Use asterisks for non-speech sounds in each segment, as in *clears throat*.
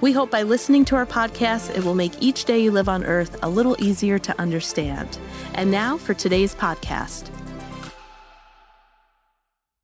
We hope by listening to our podcast, it will make each day you live on earth a little easier to understand. And now for today's podcast.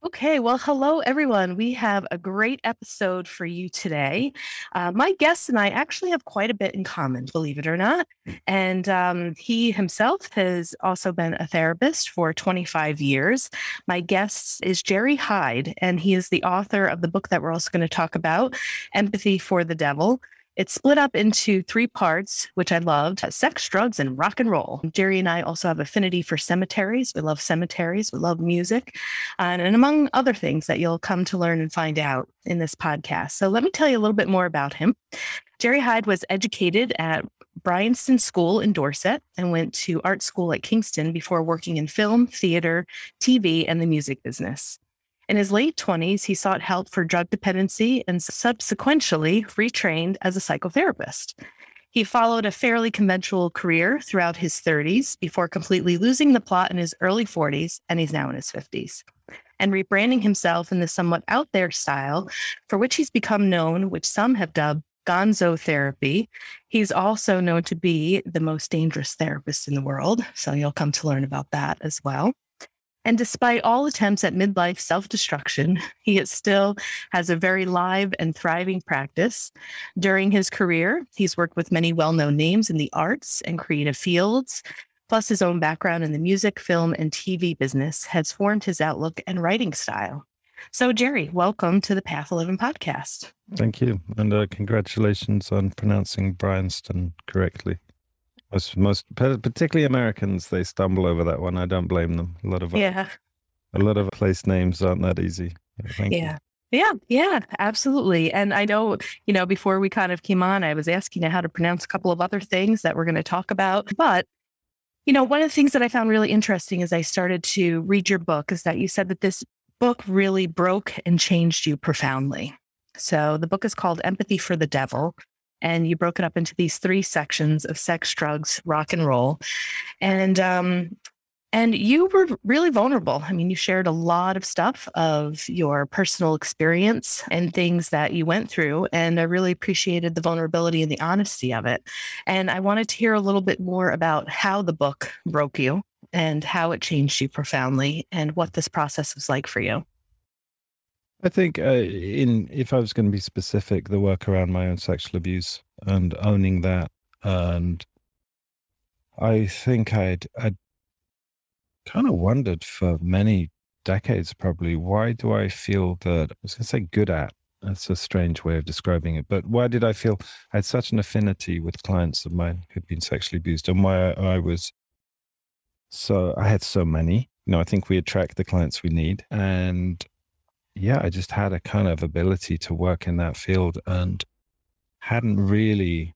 Okay, well, hello everyone. We have a great episode for you today. Uh, my guest and I actually have quite a bit in common, believe it or not. And um, he himself has also been a therapist for 25 years. My guest is Jerry Hyde, and he is the author of the book that we're also going to talk about Empathy for the Devil. It's split up into three parts, which I loved sex, drugs, and rock and roll. Jerry and I also have affinity for cemeteries. We love cemeteries, we love music, uh, and, and among other things that you'll come to learn and find out in this podcast. So let me tell you a little bit more about him. Jerry Hyde was educated at Bryanston School in Dorset and went to art school at Kingston before working in film, theater, TV, and the music business. In his late 20s, he sought help for drug dependency and subsequently retrained as a psychotherapist. He followed a fairly conventional career throughout his 30s before completely losing the plot in his early 40s, and he's now in his 50s, and rebranding himself in the somewhat out there style for which he's become known, which some have dubbed gonzo therapy. He's also known to be the most dangerous therapist in the world. So you'll come to learn about that as well. And despite all attempts at midlife self destruction, *laughs* he still has a very live and thriving practice. During his career, he's worked with many well known names in the arts and creative fields. Plus, his own background in the music, film, and TV business has formed his outlook and writing style. So, Jerry, welcome to the Path 11 podcast. Thank you. And uh, congratulations on pronouncing Bryanston correctly. Most, most, particularly Americans, they stumble over that one. I don't blame them. A lot of yeah, a lot of place names aren't that easy. Yeah. You. Yeah, yeah, absolutely. And I know, you know, before we kind of came on, I was asking you how to pronounce a couple of other things that we're going to talk about. But, you know, one of the things that I found really interesting as I started to read your book is that you said that this book really broke and changed you profoundly. So the book is called Empathy for the Devil and you broke it up into these three sections of sex, drugs, rock and roll, and um, and you were really vulnerable. I mean, you shared a lot of stuff of your personal experience and things that you went through, and I really appreciated the vulnerability and the honesty of it. And I wanted to hear a little bit more about how the book broke you and how it changed you profoundly, and what this process was like for you. I think uh, in if I was going to be specific, the work around my own sexual abuse and owning that, and I think I'd I'd kind of wondered for many decades, probably, why do I feel that I was going to say good at? That's a strange way of describing it, but why did I feel I had such an affinity with clients of mine who'd been sexually abused, and why I, I was so I had so many. You know, I think we attract the clients we need, and yeah, I just had a kind of ability to work in that field and hadn't really,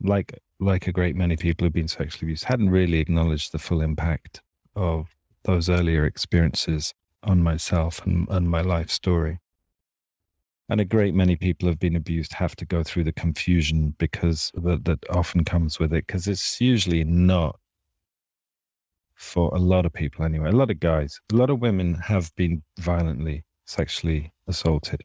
like like a great many people who've been sexually abused, hadn't really acknowledged the full impact of those earlier experiences on myself and, and my life story. And a great many people have been abused have to go through the confusion because that, that often comes with it, because it's usually not for a lot of people anyway. A lot of guys, a lot of women have been violently sexually assaulted.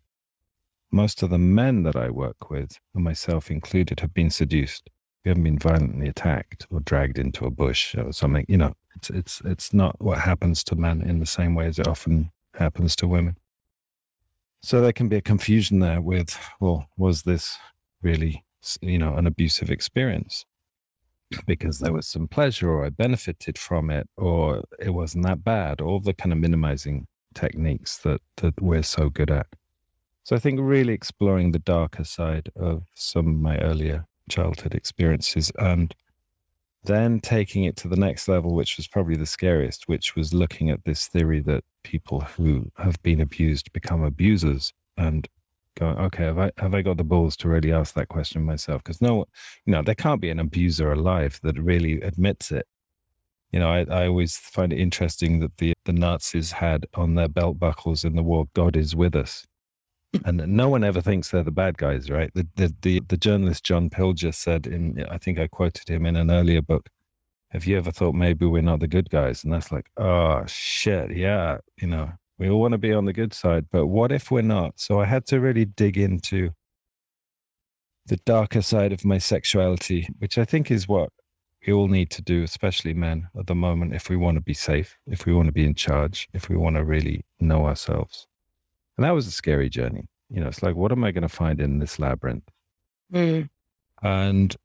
Most of the men that I work with, and myself included, have been seduced. We haven't been violently attacked or dragged into a bush or something. You know, it's it's it's not what happens to men in the same way as it often happens to women. So there can be a confusion there with, well, was this really, you know, an abusive experience? Because there was some pleasure or I benefited from it or it wasn't that bad, all the kind of minimizing techniques that that we're so good at. So I think really exploring the darker side of some of my earlier childhood experiences and then taking it to the next level, which was probably the scariest, which was looking at this theory that people who have been abused become abusers and going, okay, have I have I got the balls to really ask that question myself? Because no, you know, there can't be an abuser alive that really admits it You know, I, I always find it interesting that the, the Nazis had on their belt buckles in the war, God is with us. *clears throat* and no one ever thinks they're the bad guys, right? The, the, the, the journalist John Pilger said in, I think I quoted him in an earlier book, have you ever thought maybe we're not the good guys? And that's like, oh, shit. Yeah. You know, we all want to be on the good side, but what if we're not? So I had to really dig into the darker side of my sexuality, which I think is what we all need to do, especially men at the moment, if we want to be safe, if we want to be in charge, if we want to really know ourselves. And that was a scary journey. You know, it's like, what am I going to find in this labyrinth? Mm. And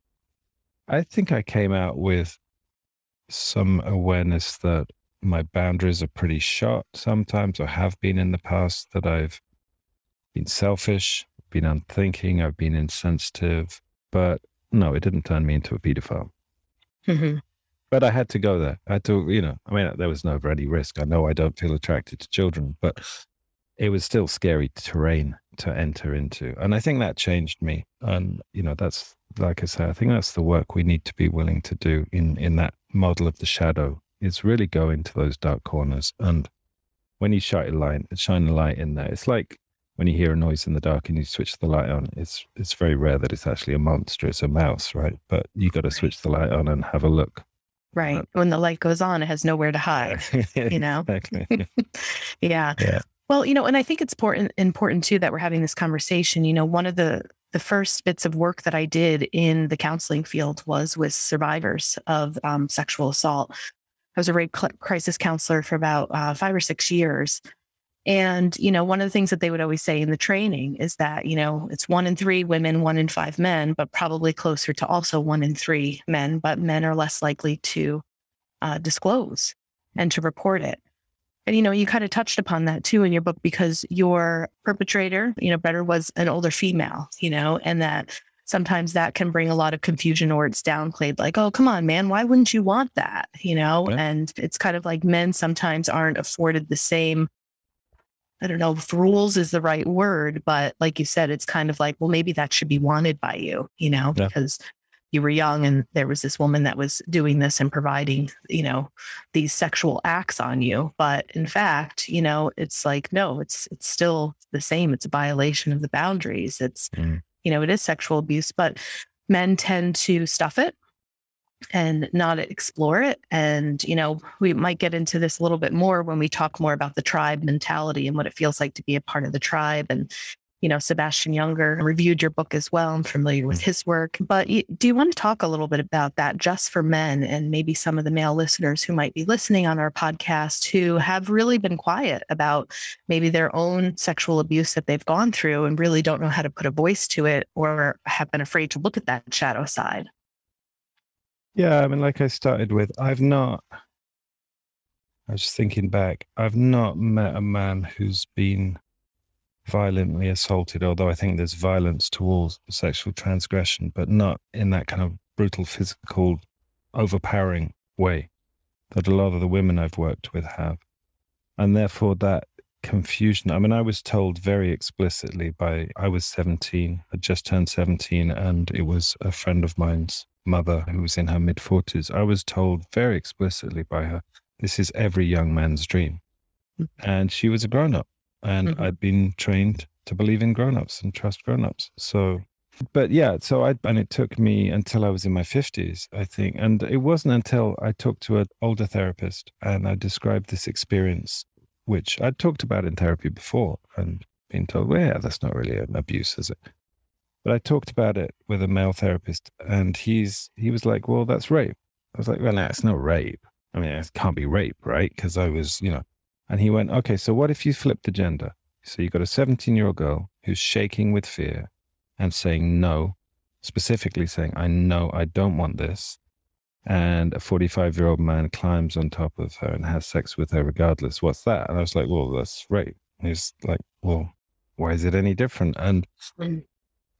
I think I came out with some awareness that my boundaries are pretty short sometimes, or have been in the past, that I've been selfish, been unthinking, I've been insensitive. But no, it didn't turn me into a pedophile. Mm-hmm. But I had to go there. I had to, you know, I mean, there was no any risk. I know I don't feel attracted to children, but it was still scary terrain to enter into. And I think that changed me. And, you know, that's, like I say, I think that's the work we need to be willing to do in, in that model of the shadow is really go into those dark corners. And when you shine a light, shine a light in there, it's like when you hear a noise in the dark and you switch the light on, it's it's very rare that it's actually a monster. It's a mouse, right? But you got to switch the light on and have a look. Right. When the light goes on, it has nowhere to *laughs* hide. you know. *laughs* yeah. yeah. Well, you know, and I think it's important important too that we're having this conversation. You know, one of the the first bits of work that I did in the counseling field was with survivors of um, sexual assault. I was a rape crisis counselor for about uh, five or six years, and, you know, one of the things that they would always say in the training is that, you know, it's one in three women, one in five men, but probably closer to also one in three men, but men are less likely to uh, disclose and to report it. And, you know, you kind of touched upon that too in your book because your perpetrator, you know, better was an older female, you know, and that sometimes that can bring a lot of confusion or it's downplayed like oh come on man why wouldn't you want that you know yeah. and it's kind of like men sometimes aren't afforded the same I don't know if rules is the right word, but like you said, it's kind of like, well, maybe that should be wanted by you, you know, yeah. because you were young and there was this woman that was doing this and providing, you know, these sexual acts on you. But in fact, you know, it's like, no, it's it's still the same. It's a violation of the boundaries. It's, mm. you know, it is sexual abuse, but men tend to stuff it and not explore it. And, you know, we might get into this a little bit more when we talk more about the tribe mentality and what it feels like to be a part of the tribe. And, you know, Sebastian Junger reviewed your book as well. I'm familiar with his work. But do you want to talk a little bit about that just for men and maybe some of the male listeners who might be listening on our podcast who have really been quiet about maybe their own sexual abuse that they've gone through and really don't know how to put a voice to it or have been afraid to look at that shadow side? Yeah, I mean, like I started with, I've not, I was just thinking back, I've not met a man who's been violently assaulted, although I think there's violence towards sexual transgression, but not in that kind of brutal, physical, overpowering way that a lot of the women I've worked with have. And therefore, that confusion. I mean, I was told very explicitly by, I was 17, I'd just turned 17, and it was a friend of mine's mother who was in her mid 40s, I was told very explicitly by her, this is every young man's dream. Mm-hmm. And she was a grown up. And mm-hmm. I'd been trained to believe in grown ups and trust grown ups. So, but yeah, so I, and it took me until I was in my 50s, I think. And it wasn't until I talked to an older therapist and I described this experience, which I'd talked about in therapy before and been told, well, yeah, that's not really an abuse, is it? But I talked about it with a male therapist, and he's he was like, "Well, that's rape." I was like, "Well, no, it's not rape. I mean, it can't be rape, right?" Because I was, you know. And he went, "Okay, so what if you flip the gender? So you got a 17 year old girl who's shaking with fear and saying no, specifically saying, I know I don't want this. And a 45 year old man climbs on top of her and has sex with her regardless. What's that? And I was like, well, that's rape. He's like, well, why is it any different? And.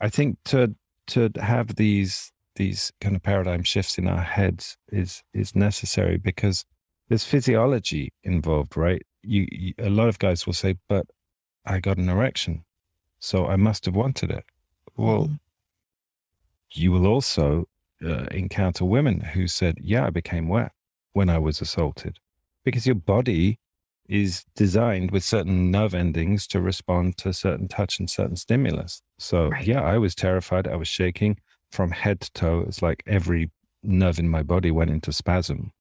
I think to to have these these kind of paradigm shifts in our heads is is necessary because there's physiology involved, right? You, you, a lot of guys will say, "But I got an erection, so I must have wanted it." Well, mm-hmm. you will also uh, encounter women who said, "Yeah, I became wet," when I was assaulted because your body is designed with certain nerve endings to respond to certain touch and certain stimulus. So, right. yeah, I was terrified. I was shaking from head to toe. It's like every nerve in my body went into spasm.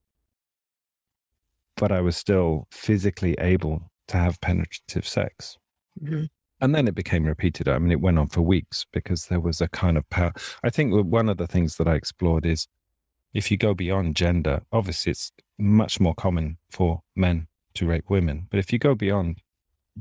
But I was still physically able to have penetrative sex. Mm-hmm. And then it became repeated. I mean, it went on for weeks because there was a kind of power. I think one of the things that I explored is if you go beyond gender, obviously it's much more common for men to rape women. But if you go beyond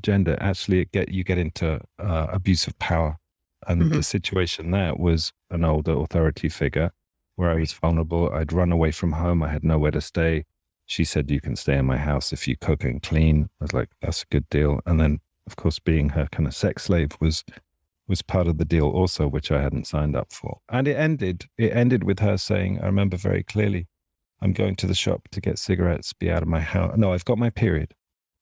gender, actually, get you get into uh, abuse of power. And mm-hmm. the situation there was an older authority figure where I was vulnerable. I'd run away from home. I had nowhere to stay. She said, You can stay in my house if you cook and clean. I was like, That's a good deal. And then, of course, being her kind of sex slave was was part of the deal also, which I hadn't signed up for. And it ended. It ended with her saying, I remember very clearly, I'm going to the shop to get cigarettes, be out of my house. No, I've got my period.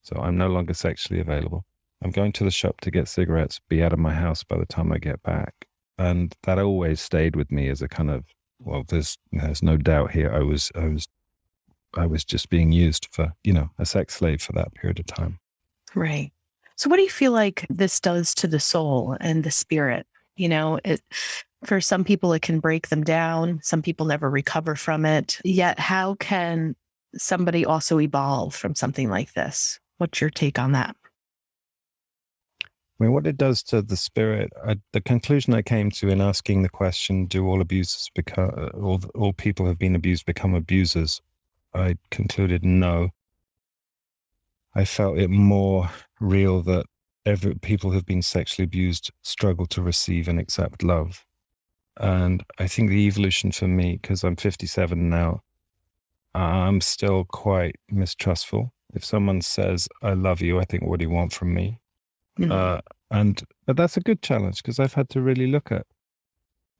So I'm no longer sexually available. I'm going to the shop to get cigarettes, be out of my house by the time I get back. And that always stayed with me as a kind of, well, there's there's no doubt here. I was I was I was just being used for, you know, a sex slave for that period of time. Right. So what do you feel like this does to the soul and the spirit? You know, it for some people, it can break them down. Some people never recover from it. Yet, how can somebody also evolve from something like this? What's your take on that? I mean, what it does to the spirit, I, the conclusion I came to in asking the question, do all abusers become, uh, all, all people have been abused become abusers? I concluded no. I felt it more real that every, people who've been sexually abused struggle to receive and accept love. And I think the evolution for me, because I'm 57 now, I'm still quite mistrustful. If someone says, I love you, I think, what do you want from me? Mm-hmm. Uh, and but that's a good challenge because I've had to really look at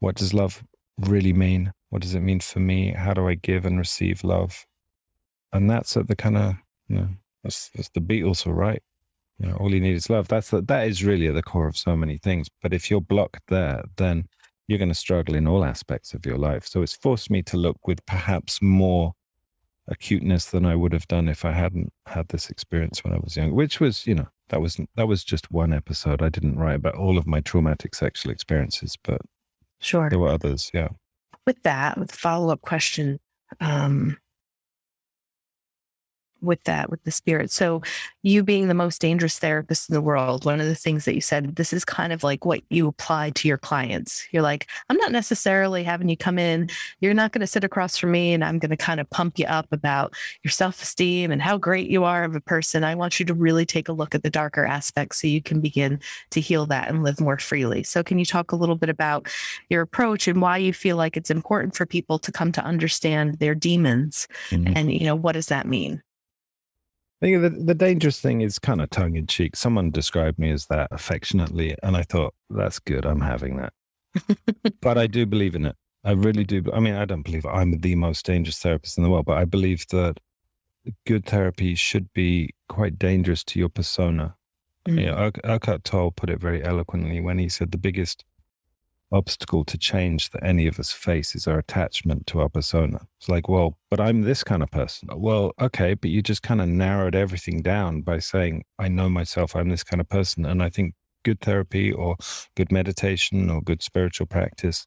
what does love really mean? What does it mean for me? How do I give and receive love? And that's at the kind of, you know, that's, that's the Beatles were right. You know, all you need is love. That's the, that is really at the core of so many things. But if you're blocked there, then you're going to struggle in all aspects of your life. So it's forced me to look with perhaps more acuteness than I would have done if I hadn't had this experience when I was young, which was, you know, that was that was just one episode. I didn't write about all of my traumatic sexual experiences, but sure. There were others, yeah. With that, with follow-up question, um, with that with the spirit. So you being the most dangerous therapist in the world one of the things that you said this is kind of like what you apply to your clients. You're like i'm not necessarily having you come in. You're not going to sit across from me and i'm going to kind of pump you up about your self-esteem and how great you are of a person. I want you to really take a look at the darker aspects so you can begin to heal that and live more freely. So can you talk a little bit about your approach and why you feel like it's important for people to come to understand their demons mm-hmm. and you know what does that mean I think the, the dangerous thing is kind of tongue in cheek. Someone described me as that affectionately, and I thought, that's good. I'm having that. *laughs* but I do believe in it. I really do. I mean, I don't believe I'm the most dangerous therapist in the world, but I believe that good therapy should be quite dangerous to your persona. Mm. You know, Eckhart Tolle put it very eloquently when he said the biggest obstacle to change that any of us face is our attachment to our persona. It's like, well, but I'm this kind of person. Well, okay, but you just kind of narrowed everything down by saying, I know myself, I'm this kind of person. And I think good therapy or good meditation or good spiritual practice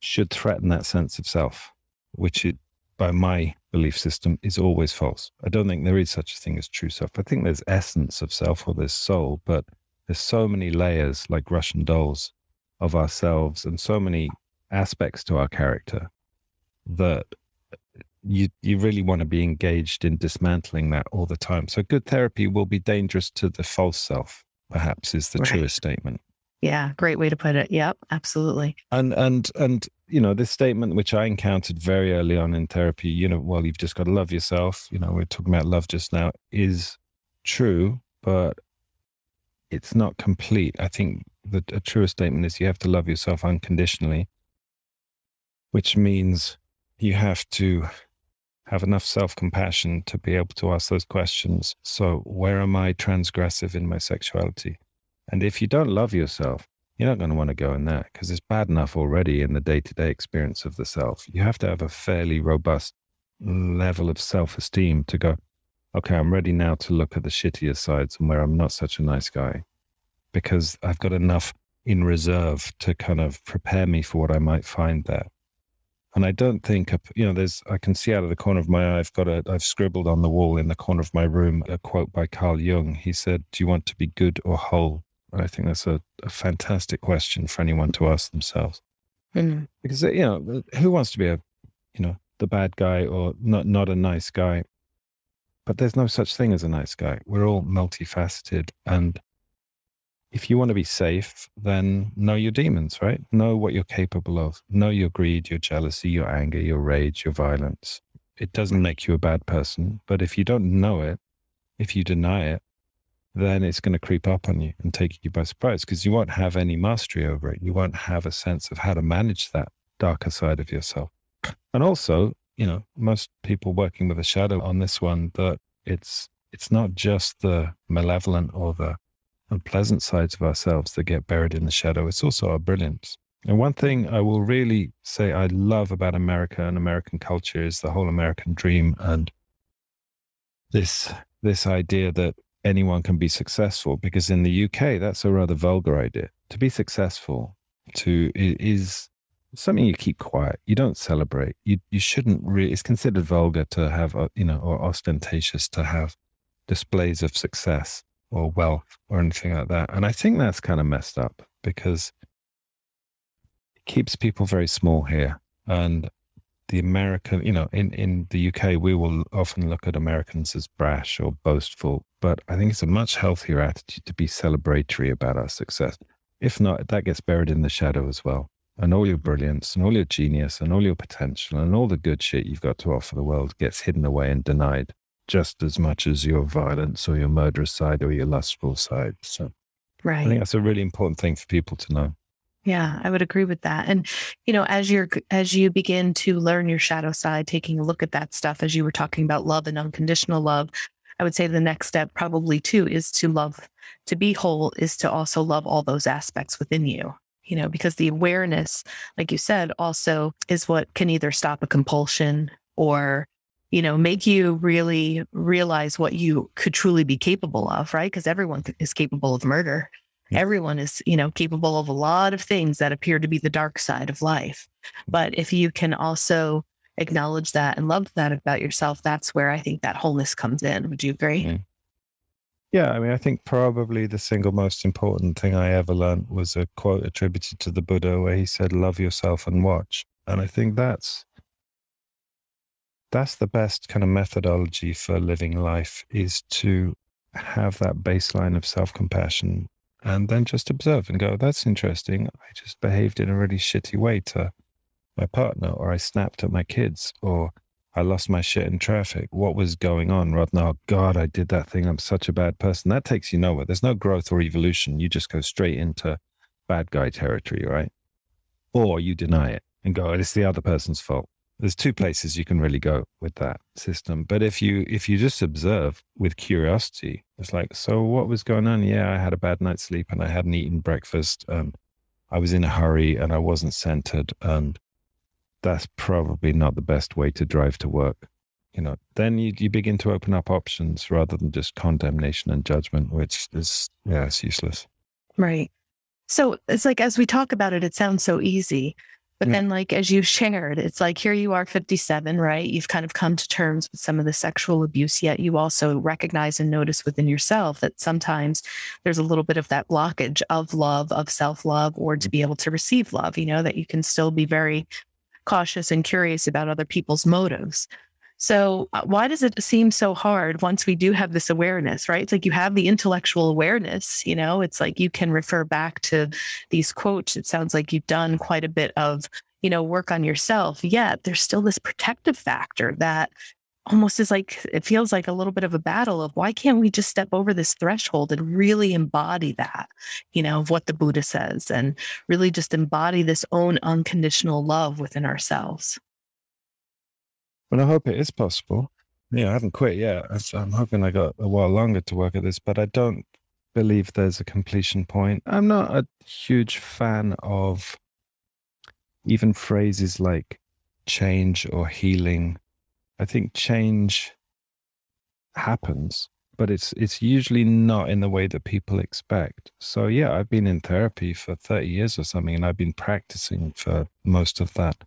should threaten that sense of self, which it, by my belief system, is always false. I don't think there is such a thing as true self. I think there's essence of self or there's soul, but there's so many layers like Russian dolls of ourselves and so many aspects to our character that you you really want to be engaged in dismantling that all the time. So good therapy will be dangerous to the false self, perhaps is the right. truest statement. Yeah, great way to put it. Yep, absolutely. And and and you know, this statement which I encountered very early on in therapy, you know, well, you've just got to love yourself. You know, we're talking about love just now, is true, but it's not complete. I think the a truer statement is you have to love yourself unconditionally, which means you have to have enough self compassion to be able to ask those questions. So, where am I transgressive in my sexuality? And if you don't love yourself, you're not going to want to go in that because it's bad enough already in the day to day experience of the self. You have to have a fairly robust level of self esteem to go, okay, I'm ready now to look at the shittier sides and where I'm not such a nice guy because I've got enough in reserve to kind of prepare me for what I might find there. And I don't think, you know, there's, I can see out of the corner of my eye, I've got a, I've scribbled on the wall in the corner of my room a quote by Carl Jung. He said, Do you want to be good or whole? And I think that's a, a fantastic question for anyone to ask themselves. Mm-hmm. Because, you know, who wants to be a, you know, the bad guy or not, not a nice guy? But there's no such thing as a nice guy. We're all multifaceted. And if you want to be safe, then know your demons, right? Know what you're capable of. Know your greed, your jealousy, your anger, your rage, your violence. It doesn't make you a bad person. But if you don't know it, if you deny it, then it's going to creep up on you and take you by surprise because you won't have any mastery over it. You won't have a sense of how to manage that darker side of yourself. And also, you know, most people working with a shadow on this one, that it's it's not just the malevolent or the unpleasant sides of ourselves that get buried in the shadow. It's also our brilliance. And one thing I will really say I love about America and American culture is the whole American dream and this this idea that anyone can be successful because in the UK that's a rather vulgar idea. To be successful to is something you keep quiet. You don't celebrate. You you shouldn't really. It's considered vulgar to have, uh, you know, or ostentatious to have displays of success or wealth or anything like that. And I think that's kind of messed up because it keeps people very small here. And the American, you know, in, in the UK, we will often look at Americans as brash or boastful, but I think it's a much healthier attitude to be celebratory about our success. If not, that gets buried in the shadow as well. And all your mm-hmm. brilliance and all your genius and all your potential and all the good shit you've got to offer the world gets hidden away and denied just as much as your violence or your murderous side or your lustful side. So, right. I think that's a really important thing for people to know. Yeah, I would agree with that. And you know, as you're as you begin to learn your shadow side, taking a look at that stuff as you were talking about love and unconditional love, I would say the next step probably too is to love to be whole is to also love all those aspects within you. You know, because the awareness, like you said, also is what can either stop a compulsion or you know, make you really realize what you could truly be capable of, right? Because everyone is capable of murder. Everyone is, you know, capable of a lot of things that appear to be the dark side of life. Mm-hmm. But if you can also acknowledge that and love that about yourself, that's where I think that wholeness comes in. Would you agree? Yeah, I mean, I think probably the single most important thing I ever learned was a quote attributed to the Buddha where he said, Love yourself and watch. And I think that's that's the best kind of methodology for living life is to have that baseline of self-compassion and then just observe and go that's interesting. I just behaved in a really shitty way to my partner or i snapped at my kids or i lost my shit in traffic. What was going on? Rather than oh god i did that thing. I'm such a bad person. That takes you nowhere. There's no growth or evolution. You just go straight into bad guy territory right? Or you deny it and go oh, it's the other person's fault there's two places you can really go with that system but if you if you just observe with curiosity it's like so what was going on? Yeah i had a bad night's sleep and i hadn't eaten breakfast and i was in a hurry and i wasn't centered and that's probably not the best way to drive to work. You know then you, you begin to open up options rather than just condemnation and judgment which is yeah it's useless. Right. So it's like as we talk about it it sounds so easy but then, like, as you shared, it's like here you are 57, right? You've kind of come to terms with some of the sexual abuse, yet you also recognize and notice within yourself that sometimes there's a little bit of that blockage of love, of self love, or to mm. be able to receive love, you know, that you can still be very cautious and curious about other people's motives. So, uh, why does it seem so hard once we do have this awareness, right? It's like you have the intellectual awareness, you know, it's like you can refer back to these quotes. It sounds like you've done quite a bit of, you know, work on yourself. Yet there's still this protective factor that almost is like it feels like a little bit of a battle of why can't we just step over this threshold and really embody that you know of what the buddha says and really just embody this own unconditional love within ourselves but I hope it is possible. Yeah, I haven't quit yet. I'm hoping I got a while longer to work at this, but I don't believe there's a completion point. I'm not a huge fan of even phrases like change or healing I think change happens, but it's it's usually not in the way that people expect. So yeah, I've been in therapy for 30 years or something and I've been practicing for most of that.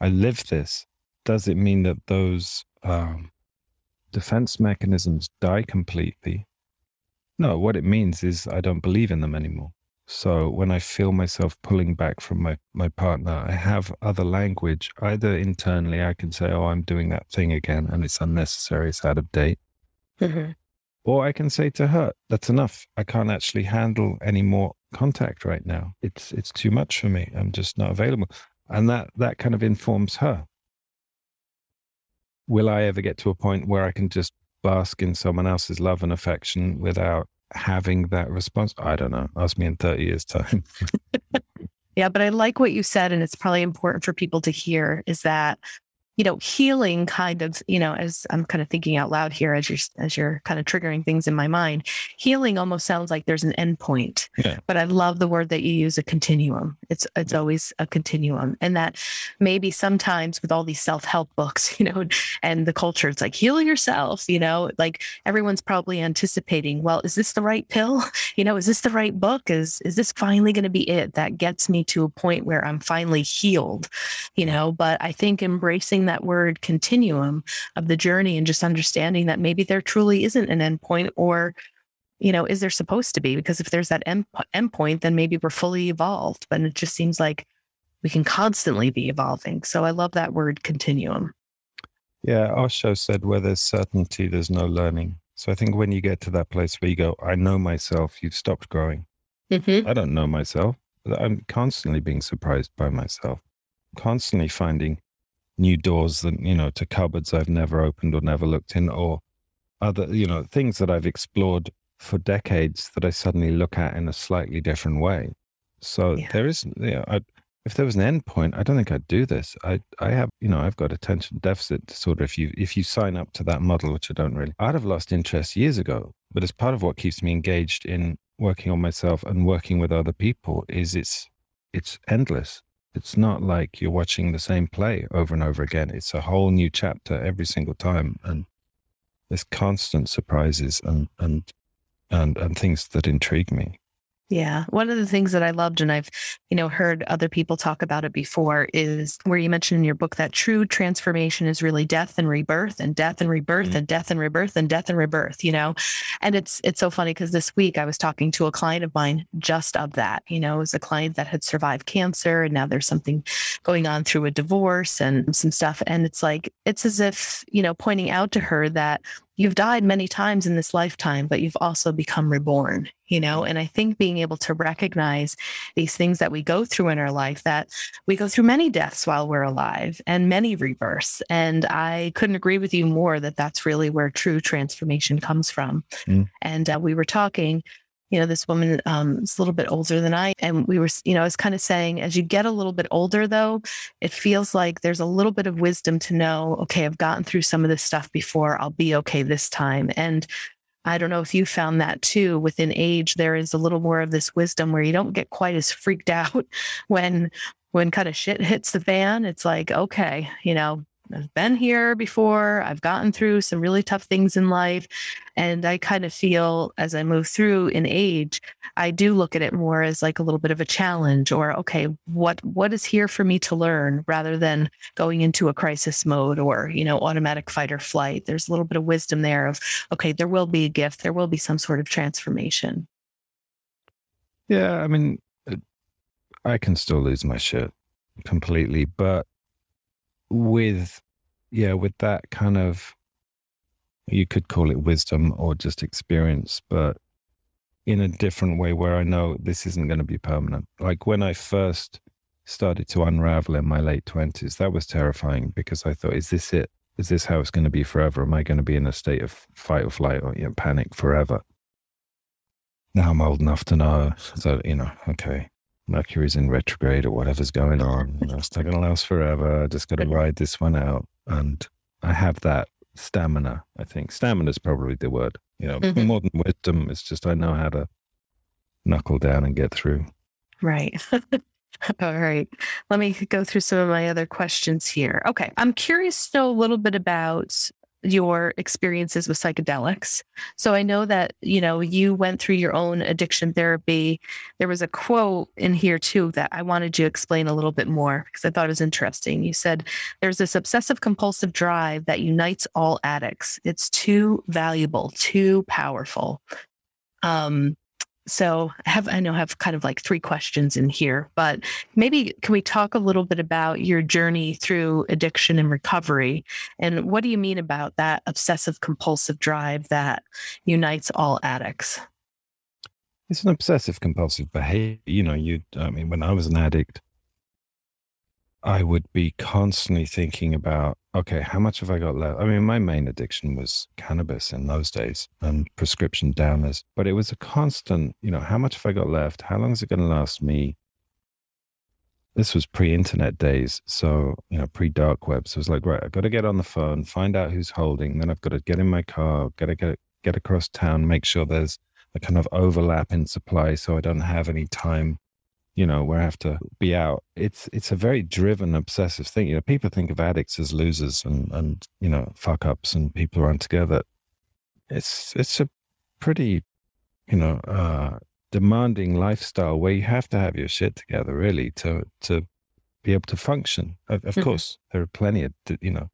I live this. Does it mean that those um, defense mechanisms die completely? No, what it means is I don't believe in them anymore. So when I feel myself pulling back from my, my partner, I have other language. Either internally, I can say, oh, I'm doing that thing again and it's unnecessary, it's out of date. Mm-hmm. Or I can say to her, that's enough. I can't actually handle any more contact right now. It's it's too much for me. I'm just not available. And that that kind of informs her. Will I ever get to a point where I can just bask in someone else's love and affection without having that response? I don't know. Ask me in 30 years' time. *laughs* yeah, but I like what you said, and it's probably important for people to hear is that you know, healing kind of, you know, as I'm kind of thinking out loud here as you're as you're kind of triggering things in my mind, healing almost sounds like there's an endpoint. Yeah. But I love the word that you use, a continuum. It's it's always a continuum. And that maybe sometimes with all these self-help books, *laughs* you know, and the culture, it's like heal yourself, you know, like everyone's probably anticipating, well, is this the right pill? *laughs* You know, is this the right book? Is is this finally going to be it that gets me to a point where I'm finally healed? You know, but I think embracing that word continuum of the journey and just understanding that maybe there truly isn't an endpoint or you know is there supposed to be? Because if there's that end endpoint then maybe we're fully evolved but it just seems like we can constantly be evolving. So i love that word continuum. Yeah osho said where there's certainty there's no learning. So i think when you get to that place where you go i know myself you've stopped growing. Mm-hmm. i don't know myself. I'm constantly being surprised by myself constantly finding new doors that you know to cupboards I've never opened or never looked in, or other you know things that I've explored for decades that I suddenly look at in a slightly different way. So yeah. there is, you know, I, if there was an end point, I don't think I'd do this. I I have you know I've got attention deficit disorder. If you if you sign up to that model, which I don't really, I'd have lost interest years ago. But as part of what keeps me engaged in working on myself and working with other people is it's it's endless. It's not like you're watching the same play over and over again. It's a whole new chapter every single time, and there's constant surprises and and and and things that intrigue me. Yeah. One of the things that I loved, and I've, you know, heard other people talk about it before, is where you mentioned in your book that true transformation is really death and rebirth and death and rebirth mm-hmm. and death and rebirth and death and rebirth, you know? And it's it's so funny because this week I was talking to a client of mine just of that. You know, it was a client that had survived cancer and now there's something going on through a divorce and some stuff. And it's like, it's as if, you know, pointing out to her that you've died many times in this lifetime, but you've also become reborn, you know? And I think being able to recognize these things that we go through in our life, that we go through many deaths while we're alive and many rebirths. And I couldn't agree with you more that that's really where true transformation comes from. Mm. And uh, we were talking you know, this woman um, is a little bit older than I. And we were, you know, I was kind of saying, as you get a little bit older, though, it feels like there's a little bit of wisdom to know, okay, I've gotten through some of this stuff before. I'll be okay this time. And I don't know if you found that too. Within age, there is a little more of this wisdom where you don't get quite as freaked *laughs* out when when kind of shit hits the fan. It's like, okay, you know, I've been here before. I've gotten through some really tough things in life. And I kind of feel as I move through in age, I do look at it more as like a little bit of a challenge or, okay, what, what is here for me to learn rather than going into a crisis mode or, you know, automatic fight or flight. There's a little bit of wisdom there of, okay, there will be a gift. There will be some sort of transformation. Yeah. I mean, I can still lose my shit completely, but with yeah with that kind of you could call it wisdom or just experience but in a different way where i know this isn't going to be permanent. Like when i first started to unravel in my late 20s that was terrifying because i thought is this it? Is this how it's going to be forever? Am i going to be in a state of fight or flight or you know, panic forever? Now i'm old enough to know so you know okay Mercury's in retrograde or whatever's going on. You know, it's not going to last forever. I just got to ride this one out. And I have that stamina, I think. Stamina is probably the word. You know, mm-hmm. more than wisdom, it's just I know how to knuckle down and get through. Right. *laughs* All right. Let me go through some of my other questions here. Okay. I'm curious to know a little bit about your experiences with psychedelics. So I know that, you know, you went through your own addiction therapy. There was a quote in here too that I wanted you to explain a little bit more because I thought it was interesting. You said there's this obsessive compulsive drive that unites all addicts. It's too valuable, too powerful. Um, so I have I know I have kind of like three questions in here, but maybe can we talk a little bit about your journey through addiction and recovery? And what do you mean about that obsessive compulsive drive that unites all addicts? It's an obsessive compulsive behavior. You know, you I mean when I was an addict, I would be constantly thinking about, okay, how much have I got left? I mean, my main addiction was cannabis in those days and prescription downers, but it was a constant, you know, how much have I got left? How long is it going to last me? This was pre internet days. So, you know, pre dark web. So it was like, right, I've got to get on the phone, find out who's holding. Then I've got to get in my car, got to get, get across town, make sure there's a kind of overlap in supply so I don't have any time you know, where I have to be out. It's it's a very driven, obsessive thing. You know, people think of addicts as losers and and you know fuck ups and people who aren't together. It's it's a pretty, you know, uh, demanding lifestyle where you have to have your shit together really to to be able to function. Of, of mm-hmm. course, there are plenty of you know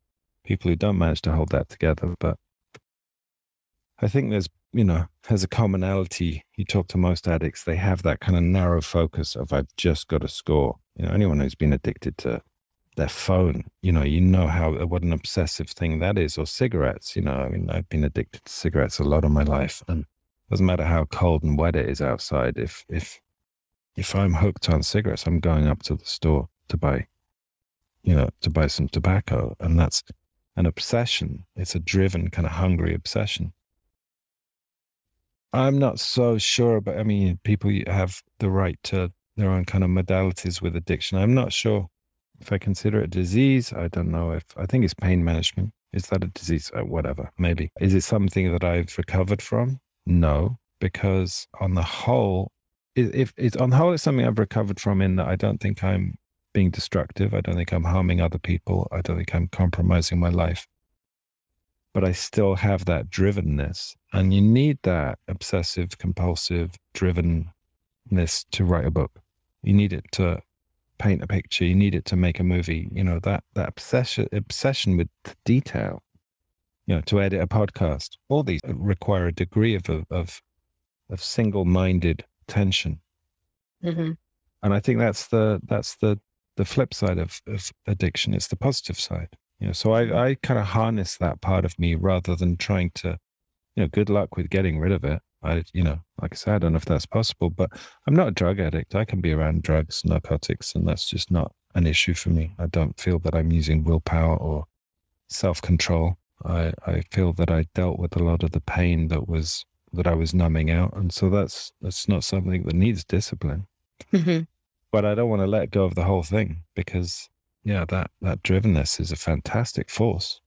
people who don't manage to hold that together, but I think there's you know, has a commonality. You talk to most addicts, they have that kind of narrow focus of I've just got to score. You know, anyone who's been addicted to their phone, you know, you know how uh, what an obsessive thing that is, or cigarettes. You know, I mean, I've been addicted to cigarettes a lot of my life, and doesn't matter how cold and wet it is outside. If if if I'm hooked on cigarettes, I'm going up to the store to buy, you know, to buy some tobacco, and that's an obsession. It's a driven, kind of hungry obsession. I'm not so sure, but I mean, people have the right to their own kind of modalities with addiction. I'm not sure if I consider it a disease. I don't know if I think it's pain management. Is that a disease? Uh, whatever, maybe. Is it something that I've recovered from? No, because on the whole, if it's on the whole, it's something I've recovered from in that I don't think I'm being destructive. I don't think I'm harming other people. I don't think I'm compromising my life but I still have that drivenness. And you need that obsessive, compulsive drivenness to write a book. You need it to paint a picture. You need it to make a movie. You know, that, that obsession, obsession with detail, you know, to edit a podcast. All these require a degree of, of, of single minded tension. Mm-hmm. And I think that's the, that's the, the flip side of, of addiction. It's the positive side. You know, so I, I kind of harness that part of me rather than trying to, you know, good luck with getting rid of it. I, you know, like I said, I don't know if that's possible, but I'm not a drug addict. I can be around drugs, narcotics, and that's just not an issue for me. I don't feel that I'm using willpower or self control. I, I feel that I dealt with a lot of the pain that was that I was numbing out, and so that's that's not something that needs discipline. Mm-hmm. But I don't want to let go of the whole thing because yeah, that that drivenness is a fantastic force.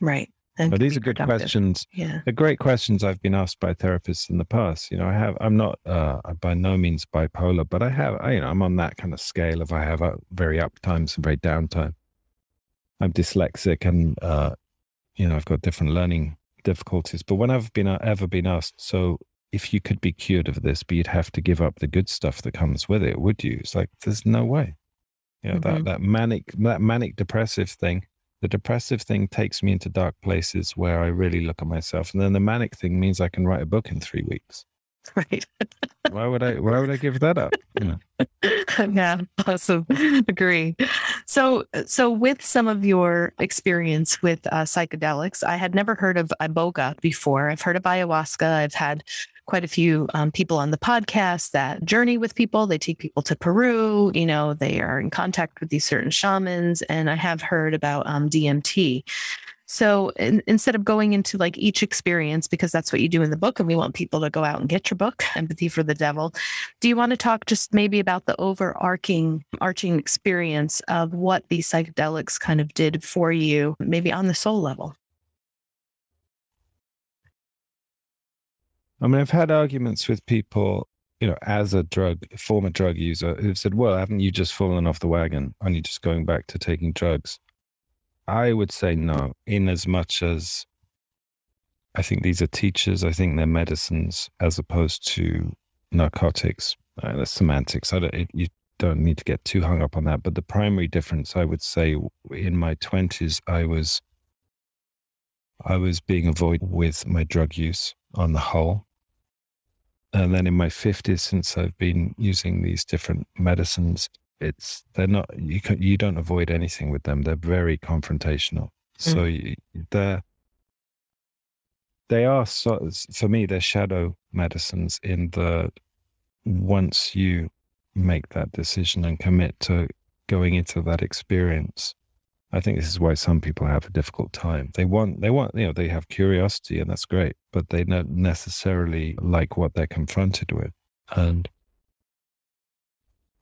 Right. And but these are good productive. questions. Yeah. They're great questions I've been asked by therapists in the past. You know, I have, I'm not uh, by no means bipolar, but I have, I, you know, I'm on that kind of scale of I have a very up times and very down time. I'm dyslexic and, uh, you know, I've got different learning difficulties. But when I've been uh, ever been asked, so if you could be cured of this, but you'd have to give up the good stuff that comes with it, would you? It's like, there's no way. You know, mm-hmm. that, that manic, that manic depressive thing. The depressive thing takes me into dark places where I really look at myself. And then the manic thing means I can write a book in three weeks. *laughs* Right. why would I why would I give that up? You know? *laughs* yeah, awesome. Agree. So so with some of your experience with uh, psychedelics, I had never heard of iboga before. I've heard of ayahuasca. I've had quite a few um, people on the podcast that journey with people. They take people to Peru. You know, they are in contact with these certain shamans. And I have heard about um, DMT. So in, instead of going into like each experience, because that's what you do in the book, and we want people to go out and get your book, Empathy for the Devil, do you want to talk just maybe about the overarching arching experience of what these psychedelics kind of did for you, maybe on the soul level? I mean, I've had arguments with people you know, as a drug, former drug user, who've said, well, haven't you just fallen off the wagon? Aren't you just going back to taking drugs? I would say no, in as much as I think these are teachers. I think they're medicines as opposed to narcotics. Uh, semantics. I don't, it, you don't need to get too hung up on that. But the primary difference, I would say, in my twenties, I was I was being avoided with my drug use on the whole. And then in my 50s, since I've been using these different medicines, it's they're not you can, you don't avoid anything with them. They're very confrontational. Mm. So you, they're they are so, for me they're shadow medicines in the once you make that decision and commit to going into that experience I think this is why some people have a difficult time. They want, they want, you know, they have curiosity and that's great, but they don't necessarily like what they're confronted with. And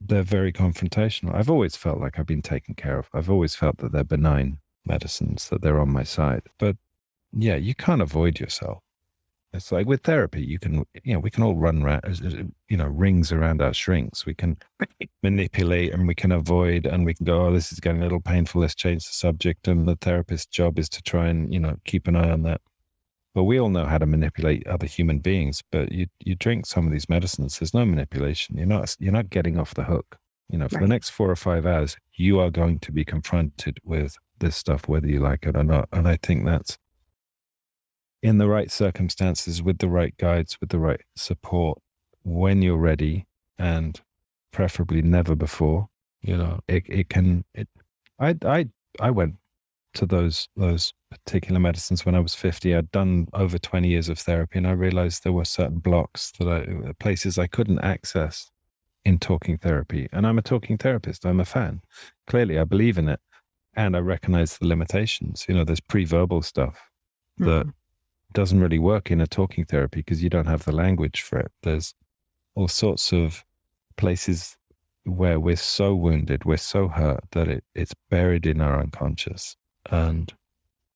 they're very confrontational. I've always felt like I've been taken care of. I've always felt that they're benign medicines, that they're on my side. But yeah, you can't avoid yourself. It's like with therapy, you can, you know, we can all run, you know, rings around our shrinks. We can *laughs* manipulate and we can avoid and we can go, oh, this is getting a little painful. Let's change the subject. And the therapist's job is to try and, you know, keep an eye on that. But we all know how to manipulate other human beings. But you, you drink some of these medicines, there's no manipulation. You're not, you're not getting off the hook. You know, for right. the next four or five hours, you are going to be confronted with this stuff, whether you like it or not. And I think that's, in the right circumstances, with the right guides, with the right support, when you're ready, and preferably never before. You know, it it can. It, I I I went to those those particular medicines when I was 50. I'd done over 20 years of therapy, and I realized there were certain blocks that I places I couldn't access in talking therapy. And I'm a talking therapist. I'm a fan. Clearly, I believe in it, and I recognize the limitations. You know, there's pre-verbal stuff that mm-hmm doesn't really work in a talking therapy because you don't have the language for it. There's all sorts of places where we're so wounded, we're so hurt that it, it's buried in our unconscious. And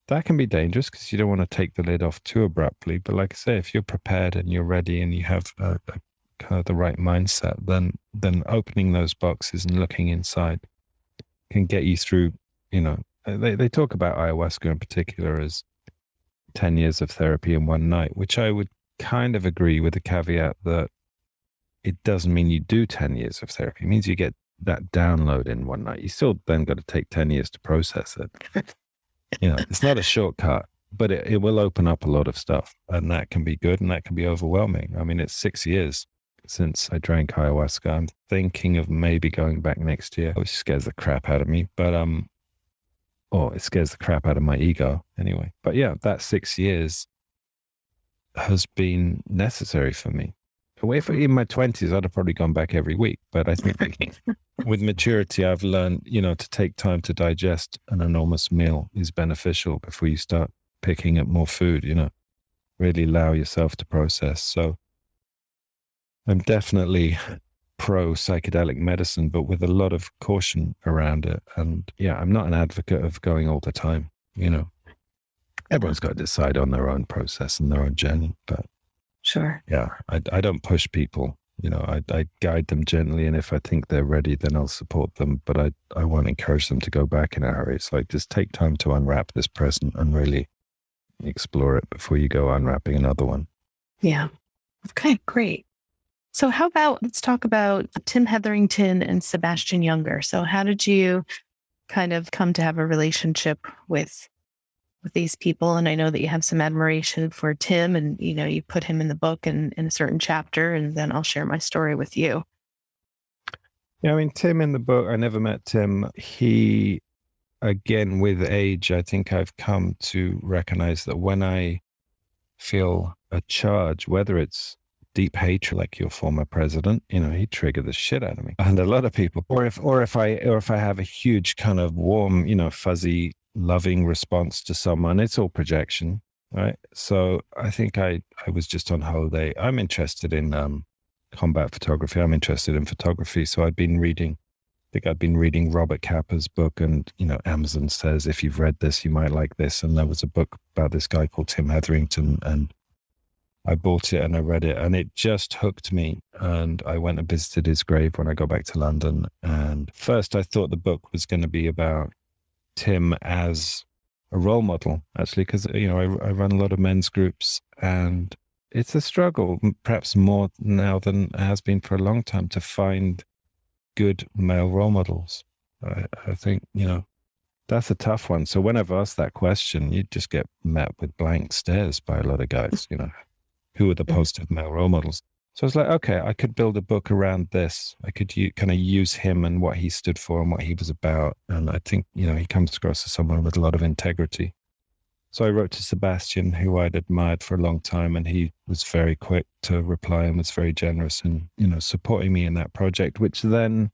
that can be dangerous because you don't want to take the lid off too abruptly. But like I say, if you're prepared and you're ready and you have a, a kind of the right mindset, then then opening those boxes and looking inside can get you through. You know, uh, they they talk about ayahuasca in particular as 10 years of therapy in one night, which I would kind of agree with the caveat that it doesn't mean you do 10 years of therapy. It means you get that download in one night. You still then got to take 10 years to process it. *laughs* you know, it's not a shortcut, but it, it will open up a lot of stuff and that can be good and that can be overwhelming. I mean, it's six years since I drank ayahuasca. I'm thinking of maybe going back next year, which scares the crap out of me. But um, or it scares the crap out of my ego anyway. But yeah, that six years has been necessary for me. If in my twenties, I'd have probably gone back every week. But I think *laughs* with maturity, I've learned, you know, to take time to digest an enormous meal is beneficial before you start picking up more food. You know, really allow yourself to process. So I'm definitely pro psychedelic medicine, but with a lot of caution around it. And yeah, I'm not an advocate of going all the time. You know, everyone's got to decide on their own process and their own journey. But sure, yeah, I, I don't push people. You know, I, I guide them gently, and if I think they're ready, then I'll support them. But I, I won't encourage them to go back in a hurry. It's like just take time to unwrap this present and really explore it before you go unwrapping another one. Yeah. Okay, great. So, how about let's talk about Tim Hetherington and Sebastian Junger. So, how did you kind of come to have a relationship with with these people? And I know that you have some admiration for Tim, and you know you put him in the book and in a certain chapter, and then I'll share my story with you. Yeah, I mean Tim in the book. I never met Tim. He, again, with age, I think I've come to recognize that when I feel a charge, whether it's deep hatred like your former president, you know, he triggered the shit out of me. And a lot of people, or if, or if I, or if I have a huge kind of warm, you know, fuzzy, loving response to someone, it's all projection, right? So I think I, I was just on holiday. I'm interested in um, combat photography. I'm interested in photography. So i've been reading, I think I've been reading Robert Capa's book and, you know, Amazon says, if you've read this, you might like this. And there was a book about this guy called Tim Hetherington and I bought it and I read it, and it just hooked me. And I went and visited his grave when I got back to London. And first, I thought the book was going to be about Tim as a role model, actually, because you know I, I run a lot of men's groups, and it's a struggle, perhaps more now than it has been for a long time, to find good male role models. I, I think you know that's a tough one. So when I've asked that question, you just get met with blank stares by a lot of guys. You know, who are the positive male role models? So I was like, okay, I could build a book around this. I could u- kind of use him and what he stood for and what he was about. And I think, you know, he comes across as someone with a lot of integrity. So I wrote to Sebastian, who I'd admired for a long time, and he was very quick to reply and was very generous in, you know, supporting me in that project, which then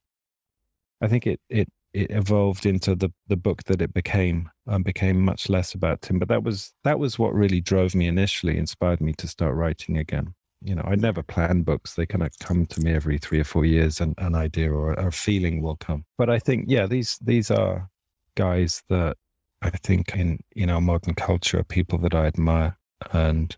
I think it it it evolved into the the book that it became and became much less about Tim. But that was that was what really drove me initially, inspired me to start writing again. You know, I never plan books. They kind of come to me every three or four years and an idea or a feeling will come. But I think, yeah, these these are guys that I think in, in our modern culture are people that I admire. And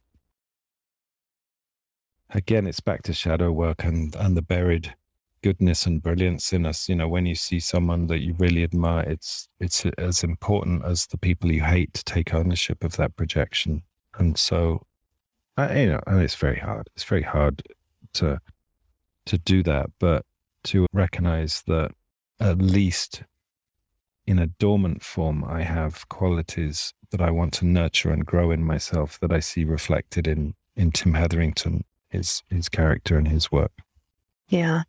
again, it's back to shadow work and, and the buried goodness and brilliance in us. You know, when you see someone that you really admire, it's it's as important as the people you hate to take ownership of that projection. And so, I, you know, and it's very hard. It's very hard to to do that, but to recognize that at least in a dormant form, I have qualities that I want to nurture and grow in myself that I see reflected in in Tim Hetherington, his his character and his work. Yeah.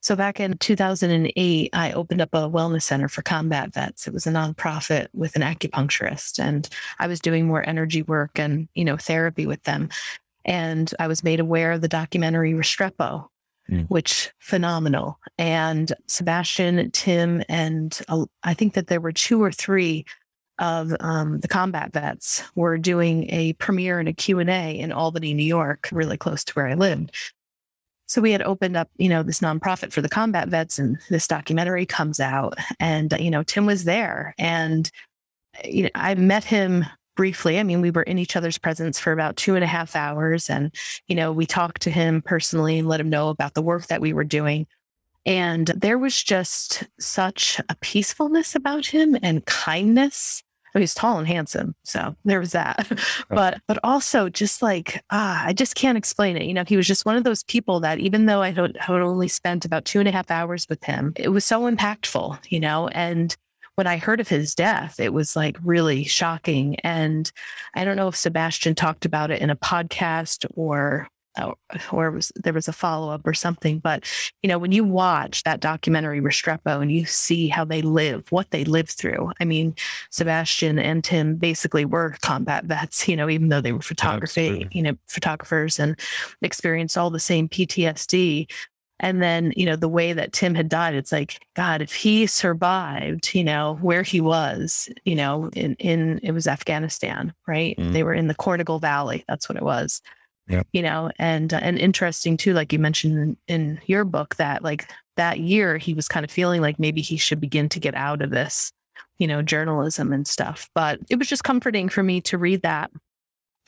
So back in 2008, I opened up a wellness center for combat vets. It was a nonprofit with an acupuncturist, and I was doing more energy work and you know therapy with them. And I was made aware of the documentary Restrepo, mm. which phenomenal. And Sebastian, Tim, and uh, I think that there were two or three of um, the combat vets were doing a premiere and a Q&A in Albany, New York, really close to where I lived. So we had opened up, you know, this nonprofit for the combat vets, and this documentary comes out, and you know, Tim was there, and you know, I met him briefly. I mean, we were in each other's presence for about two and a half hours, and you know, we talked to him personally and let him know about the work that we were doing. And there was just such a peacefulness about him and kindness he's tall and handsome. So there was that. *laughs* but but also just like ah, I just can't explain it. You know, he was just one of those people that even though I had only spent about two and a half hours with him, it was so impactful, you know, and when I heard of his death, it was like really shocking. And I don't know if Sebastian talked about it in a podcast or or was there was a follow up or something. But you know, when you watch that documentary Restrepo and you see how they live, what they lived through. I mean, Sebastian and Tim basically were combat vets. You know, even though they were photography, Absolutely. you know, photographers and experienced all the same PTSD. And then, you know, the way that Tim had died, it's like, God, if he survived, you know, where he was, you know, in, in it was Afghanistan, right? Mm. They were in the Korengal Valley. That's what it was yeah. you know and uh, and interesting too like you mentioned in, in your book that like that year he was kind of feeling like maybe he should begin to get out of this you know journalism and stuff but it was just comforting for me to read that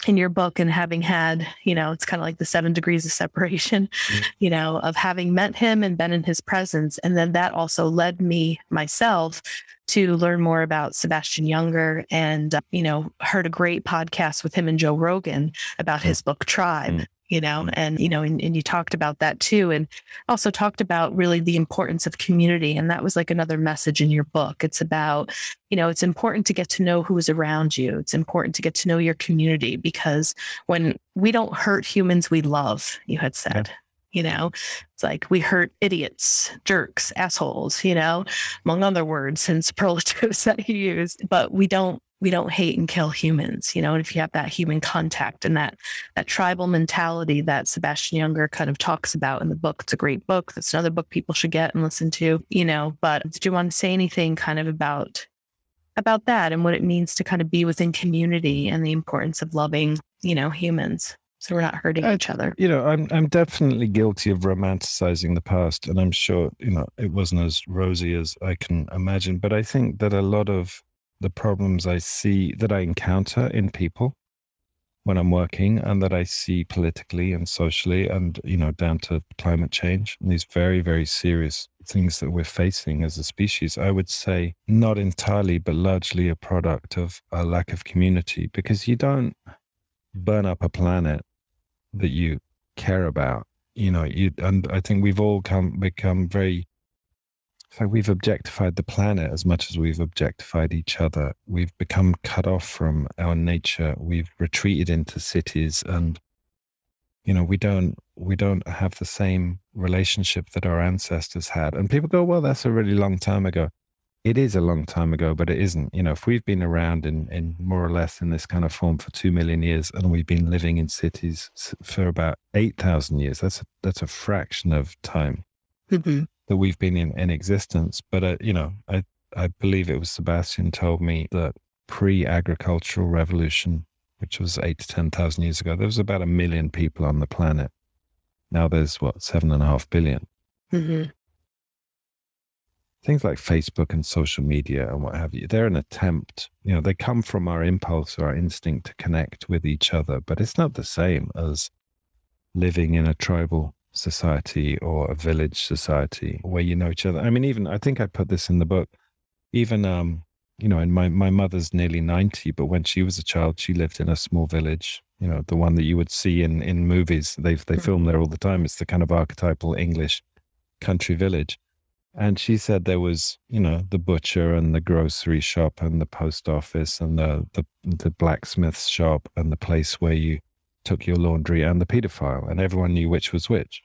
in your book and having had you know it's kind of like the seven degrees of separation mm-hmm. *laughs* you know of having met him and been in his presence and then that also led me myself to learn more about Sebastian Junger and, uh, you know, heard a great podcast with him and Joe Rogan about his book Tribe. Mm. You know, and you know, and, and you talked about that too, and also talked about really the importance of community. And that was like another message in your book. It's about, you know, it's important to get to know who is around you. It's important to get to know your community because when we don't hurt humans we love, you had said. Yeah you know? It's like we hurt idiots jerks assholes you know? Among other words and superlatives *laughs* that he used but we don't we don't hate and kill humans you know? And if you have that human contact and that that tribal mentality that sebastian Junger kind of talks about in the book it's a great book that's another book people should get and listen to you know? But did you want to say anything kind of about about that and what it means to kind of be within community and the importance of loving you know humans so we're not hurting I, each other. You know, I'm I'm definitely guilty of romanticizing the past, and I'm sure you know it wasn't as rosy as I can imagine. But I think that a lot of the problems I see that I encounter in people when I'm working and that I see politically and socially and, you know, down to climate change and these very, very serious things that we're facing as a species, I would say not entirely, but largely a product of a lack of community because you don't burn up a planet that you care about. You know, you and I think we've all come become very so we've objectified the planet as much as we've objectified each other. We've become cut off from our nature. We've retreated into cities and you know, we don't we don't have the same relationship that our ancestors had. And people go, well, that's a really long time ago. It is a long time ago, but it isn't. You know, if we've been around in, in more or less in this kind of form for two million years, and we've been living in cities for about eight thousand years, that's a, that's a fraction of time. Mm-hmm that we've been in, in existence. But, uh, you know, I, I believe it was Sebastian told me that pre agricultural revolution, which was eight to 10,000 years ago, there was about a million people on the planet. Now there's what, seven and a half billion. Mm-hmm. Things like Facebook and social media and what have you, they're an attempt, you know, they come from our impulse or our instinct to connect with each other, but it's not the same as living in a tribal society or a village society where you know each other. I mean, even I think I put this in the book. Even um, you know, and my my mother's nearly ninety, but when she was a child, she lived in a small village. You know, the one that you would see in in movies. They they hmm. film there all the time. It's the kind of archetypal English country village. And she said there was, you know, the butcher and the grocery shop and the post office and the the, the blacksmith's shop and the place where you took your laundry and the pedophile, and everyone knew which was which.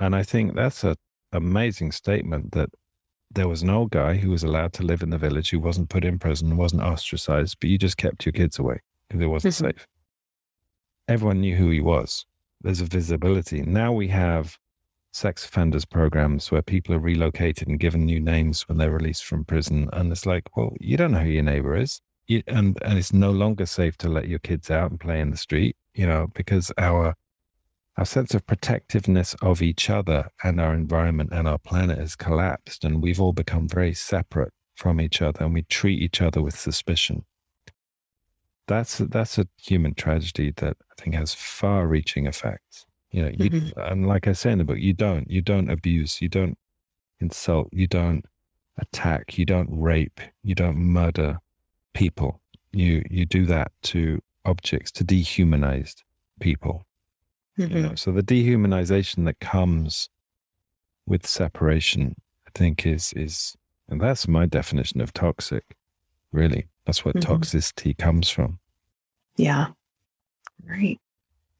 And I think that's an amazing statement that there was an old guy who was allowed to live in the village who wasn't put in prison, wasn't ostracized, but you just kept your kids away because it wasn't mm-hmm. safe. Everyone knew who he was. There's a visibility. Now we have sex offenders programs where people are relocated and given new names when they're released from prison. And it's like, well, you don't know who your neighbor is. You, and, and it's no longer safe to let your kids out and play in the street, you know, because our our sense of protectiveness of each other and our environment and our planet has collapsed, and we've all become very separate from each other, and we treat each other with suspicion. That's that's a human tragedy that I think has far-reaching effects. You know, you, mm-hmm. and like I say in the book, you don't you don't abuse, you don't insult, you don't attack, you don't rape, you don't murder people. You you do that to objects, to dehumanized people Mm-hmm. You know? So the dehumanization that comes with separation, I think, is is and that's my definition of toxic. Really, that's what mm-hmm. toxicity comes from. Yeah, right.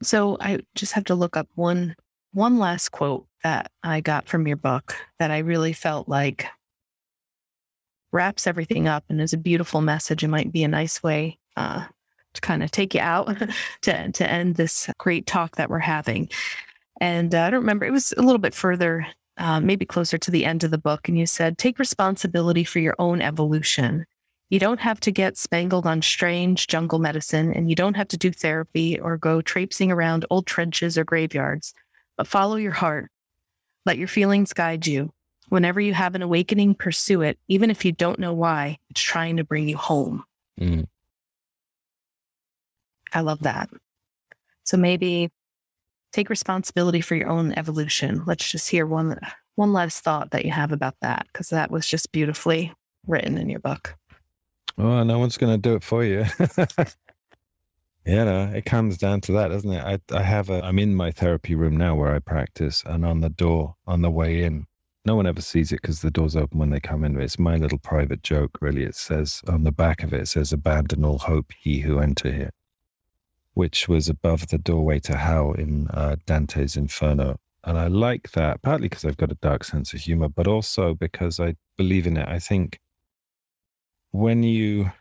So I just have to look up one one last quote that I got from your book that I really felt like wraps everything up and is a beautiful message. It might be a nice way uh, to kind of take you out *laughs* to, to end this great talk that we're having. And uh, I don't remember, it was a little bit further, uh, maybe closer to the end of the book. And you said, take responsibility for your own evolution. You don't have to get spangled on strange jungle medicine, and you don't have to do therapy or go traipsing around old trenches or graveyards, but follow your heart. Let your feelings guide you. Whenever you have an awakening, pursue it, even if you don't know why. It's trying to bring you home. Mm. I love that. So maybe take responsibility for your own evolution. Let's just hear one one last thought that you have about that because that was just beautifully written in your book. Well, no one's going to do it for you. *laughs* know, it comes down to that, doesn't it? I I have a I'm in my therapy room now where I practice, and on the door on the way in, no one ever sees it because the door's open when they come in. It's my little private joke, really. It says on the back of it, it says, "Abandon all hope, ye who enter here." which was above the doorway to hell in uh, Dante's Inferno. And I like that, partly because I've got a dark sense of humor, but also because I believe in it. I think when you,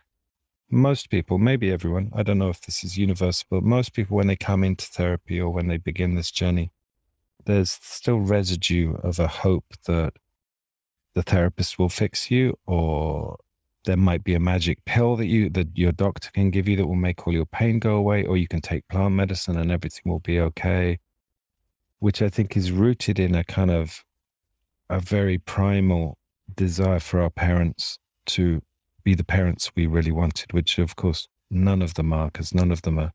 most people, maybe everyone, I don't know if this is universal, but most people, when they come into therapy or when they begin this journey, there's still residue of a hope that the therapist will fix you or there might be a magic pill that you that your doctor can give you that will make all your pain go away or you can take plant medicine and everything will be okay which i think is rooted in a kind of a very primal desire for our parents to be the parents we really wanted which of course none of them are because none of them are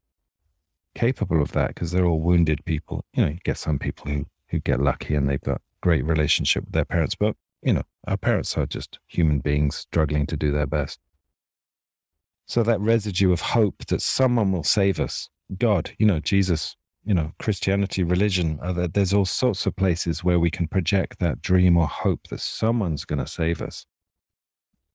capable of that because they're all wounded people. You know, you get some people who, who get lucky and they've got great relationship with their parents, but you know, our parents are just human beings struggling to do their best. So that residue of hope that someone will save us, God, you know, Jesus, you know, Christianity, religion, uh, there's all sorts of places where we can project that dream or hope that someone's going to save us.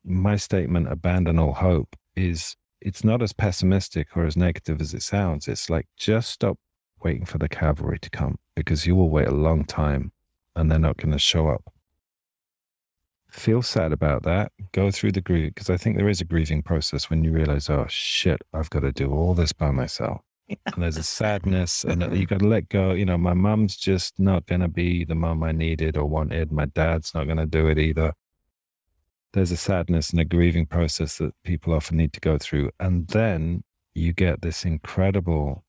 My statement, abandon all hope, is it's not as pessimistic or as negative as it sounds. It's like just stop waiting for the cavalry to come because you will wait a long time and they're not going to show up. Feel sad about that. Go through the grief because I think there is a grieving process when you realize, oh shit, I've got to do all this by myself. Yeah. And there's a *laughs* sadness, and you've got to let go. You know, my mom's just not going to be the mom I needed or wanted. My dad's not going to do it either there's a sadness and a grieving process that people often need to go through. And then you get this incredible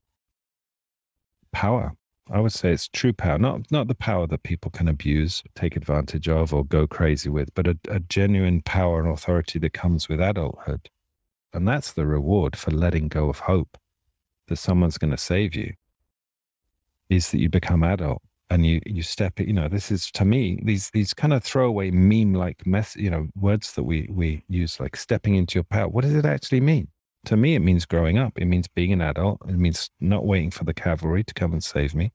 power. I would say it's true power, not not the power that people can abuse, take advantage of, or go crazy with, but a, a genuine power and authority that comes with adulthood. And that's the reward for letting go of hope that someone's going to save you, is that you become adult and you you step it you know this is to me these these kind of throwaway meme like mess you know words that we we use like stepping into your power what does it actually mean? To me it means growing up. It means being an adult. It means not waiting for the cavalry to come and save me.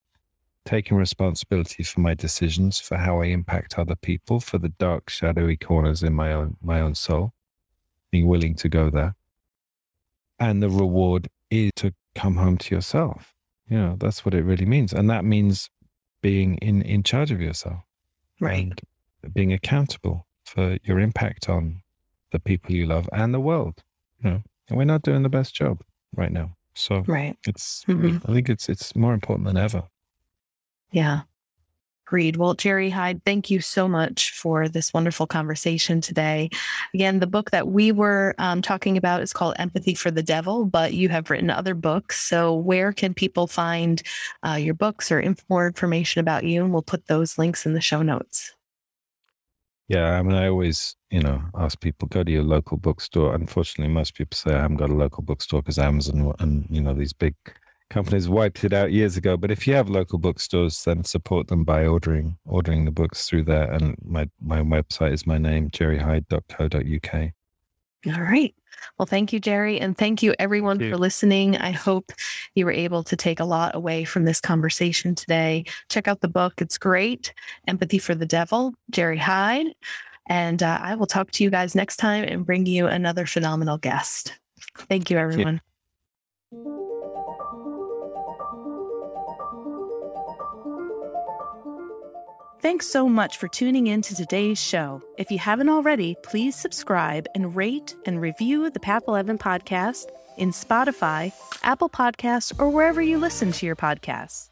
Taking responsibility for my decisions for how i impact other people for the dark shadowy corners in my own my own soul. Being willing to go there. And the reward is to come home to yourself. You know that's what it really means. And that means being in, in charge of yourself. Right. And being accountable for your impact on the people you love and the world. You know, and we're not doing the best job right now. So right. it's mm-hmm. I think it's it's more important than ever. Yeah. Agreed. Well, Jerry Hyde, thank you so much for this wonderful conversation today. Again, the book that we were um, talking about is called Empathy for the Devil, but you have written other books. So, where can people find uh, your books or inf- more information about you? And we'll put those links in the show notes. Yeah, I mean, I always, you know, ask people go to your local bookstore. Unfortunately, most people say I haven't got a local bookstore because Amazon and you know these big companies wiped it out years ago. But if you have local bookstores, then support them by ordering ordering the books through there. And my my website is my name, jerryhyde.co.uk. All right. Well, thank you, Jerry. And thank you, everyone, thank you. for listening. I hope you were able to take a lot away from this conversation today. Check out the book, it's great Empathy for the Devil, Jerry Hyde. And uh, I will talk to you guys next time and bring you another phenomenal guest. Thank you, everyone. Thank Thanks so much for tuning in to today's show. If you haven't already, please subscribe and rate and review the Path 11 podcast in Spotify, Apple Podcasts, or wherever you listen to your podcasts.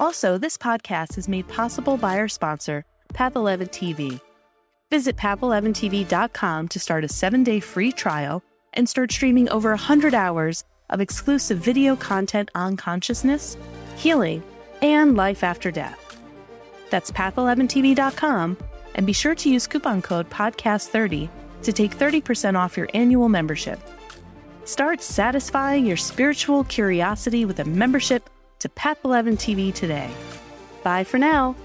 Also, this podcast is made possible by our sponsor, Path 11 TV. Visit path11tv.com to start a seven day free trial and start streaming over 100 hours of exclusive video content on consciousness, healing, and life after death. That's path11tv.com and be sure to use coupon code podcast30 to take 30% off your annual membership. Start satisfying your spiritual curiosity with a membership to Path 11 TV today. Bye for now.